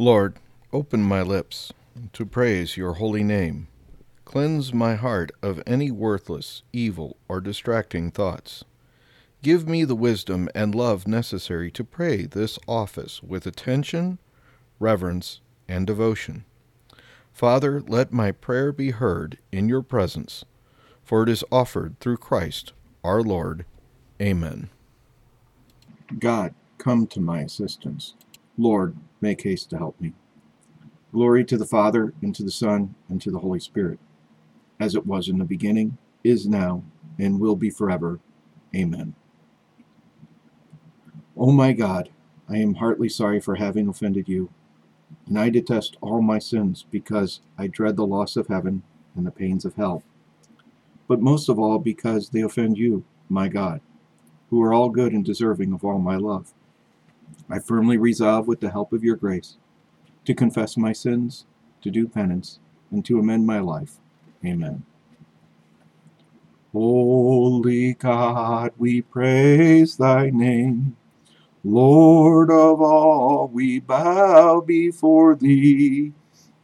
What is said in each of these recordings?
Lord, open my lips to praise your holy name. Cleanse my heart of any worthless, evil, or distracting thoughts. Give me the wisdom and love necessary to pray this office with attention, reverence, and devotion. Father, let my prayer be heard in your presence, for it is offered through Christ our Lord. Amen. God, come to my assistance. Lord, make haste to help me. Glory to the Father, and to the Son, and to the Holy Spirit, as it was in the beginning, is now, and will be forever. Amen. O oh my God, I am heartily sorry for having offended you, and I detest all my sins because I dread the loss of heaven and the pains of hell, but most of all because they offend you, my God, who are all good and deserving of all my love. I firmly resolve, with the help of your grace, to confess my sins, to do penance, and to amend my life. Amen. Holy God, we praise thy name. Lord of all, we bow before thee.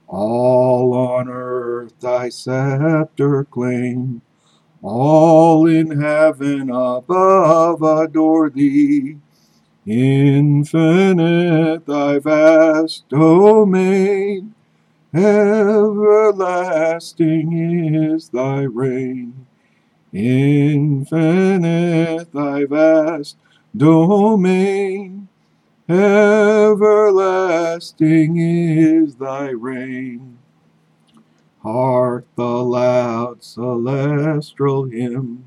All on earth thy scepter claim. All in heaven above adore thee. Infinite thy vast domain, everlasting is thy reign. Infinite thy vast domain, everlasting is thy reign. Hark the loud celestial hymn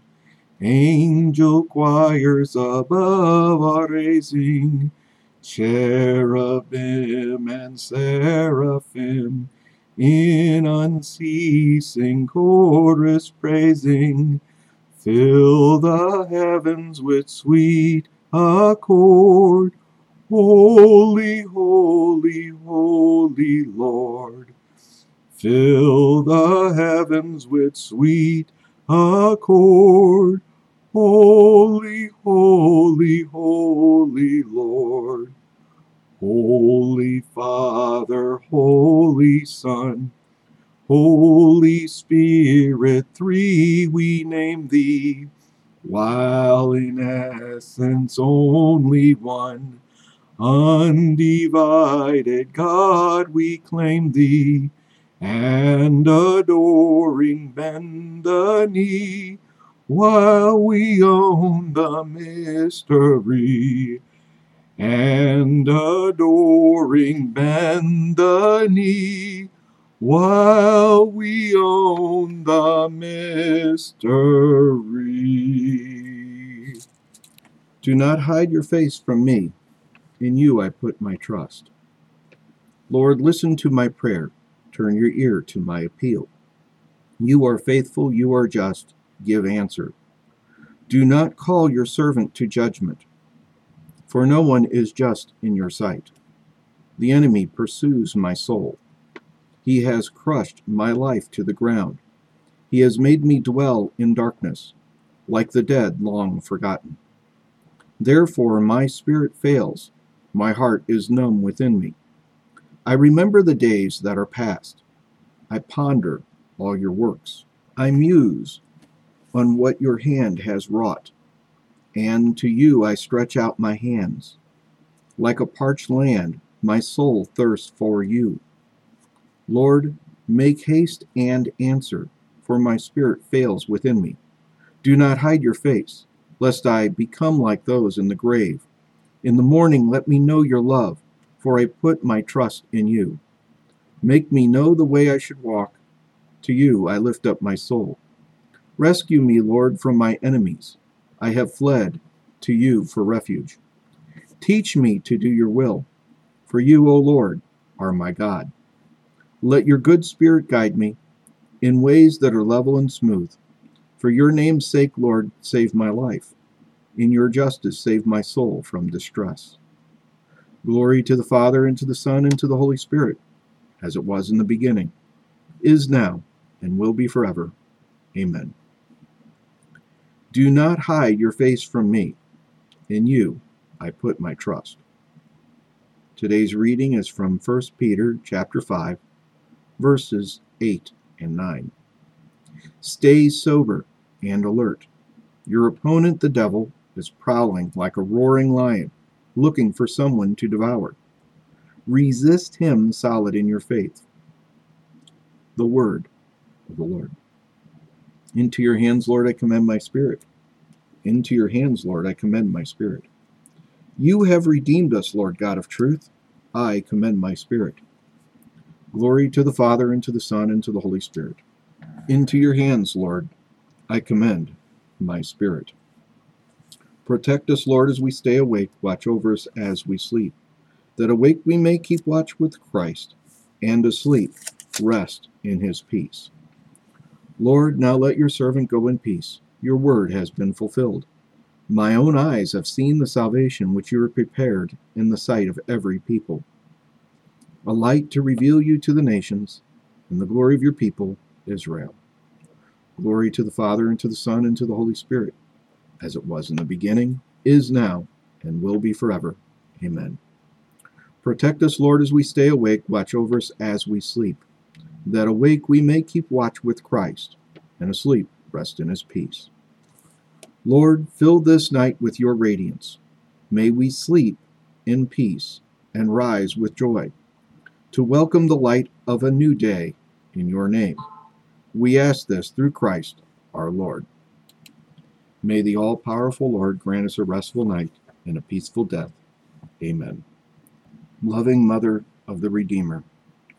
Angel choirs above are raising, cherubim and seraphim in unceasing chorus praising. Fill the heavens with sweet accord. Holy, holy, holy Lord. Fill the heavens with sweet accord. Holy, holy, holy Lord. Holy Father, Holy Son, Holy Spirit, three we name thee, while in essence only one. Undivided God, we claim thee, and adoring bend the knee while we own the mystery and adoring bend the knee while we own the mystery. Do not hide your face from me. In you I put my trust. Lord, listen to my prayer. Turn your ear to my appeal. You are faithful, you are just give answer. Do not call your servant to judgment, for no one is just in your sight. The enemy pursues my soul. He has crushed my life to the ground. He has made me dwell in darkness, like the dead long forgotten. Therefore my spirit fails, my heart is numb within me. I remember the days that are past. I ponder all your works. I muse on what your hand has wrought. And to you I stretch out my hands. Like a parched land, my soul thirsts for you. Lord, make haste and answer, for my spirit fails within me. Do not hide your face, lest I become like those in the grave. In the morning let me know your love, for I put my trust in you. Make me know the way I should walk. To you I lift up my soul. Rescue me, Lord, from my enemies. I have fled to you for refuge. Teach me to do your will, for you, O Lord, are my God. Let your good spirit guide me in ways that are level and smooth. For your name's sake, Lord, save my life. In your justice, save my soul from distress. Glory to the Father, and to the Son, and to the Holy Spirit, as it was in the beginning, is now, and will be forever. Amen. Do not hide your face from me. In you I put my trust. Today's reading is from 1 Peter chapter 5, verses 8 and 9. Stay sober and alert. Your opponent, the devil, is prowling like a roaring lion, looking for someone to devour. Resist him solid in your faith. The word of the Lord. Into your hands, Lord, I commend my spirit. Into your hands, Lord, I commend my spirit. You have redeemed us, Lord God of truth. I commend my spirit. Glory to the Father, and to the Son, and to the Holy Spirit. Into your hands, Lord, I commend my spirit. Protect us, Lord, as we stay awake. Watch over us as we sleep. That awake we may keep watch with Christ, and asleep rest in his peace. Lord, now let your servant go in peace. Your word has been fulfilled. My own eyes have seen the salvation which you have prepared in the sight of every people. A light to reveal you to the nations, and the glory of your people, Israel. Glory to the Father, and to the Son, and to the Holy Spirit, as it was in the beginning, is now, and will be forever. Amen. Protect us, Lord, as we stay awake. Watch over us as we sleep. That awake we may keep watch with Christ, and asleep rest in his peace. Lord, fill this night with your radiance. May we sleep in peace and rise with joy to welcome the light of a new day in your name. We ask this through Christ our Lord. May the all powerful Lord grant us a restful night and a peaceful death. Amen. Loving Mother of the Redeemer,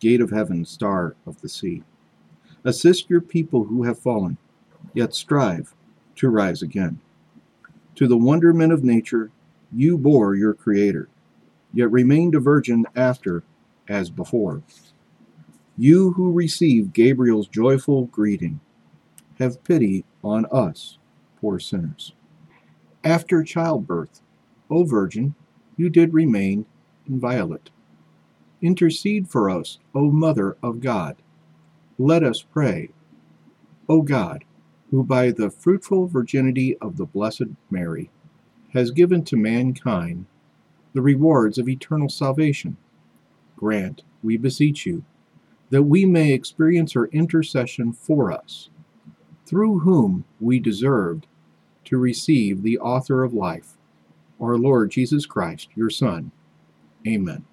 Gate of heaven, Star of the sea, assist your people who have fallen, yet strive to rise again. To the wonderment of nature, you bore your Creator, yet remained a virgin after as before. You who receive Gabriel's joyful greeting, have pity on us, poor sinners. After childbirth, O Virgin, you did remain inviolate. Intercede for us, O Mother of God. Let us pray. O God, who by the fruitful virginity of the Blessed Mary has given to mankind the rewards of eternal salvation, grant, we beseech you, that we may experience her intercession for us, through whom we deserved to receive the author of life, our Lord Jesus Christ, your Son. Amen.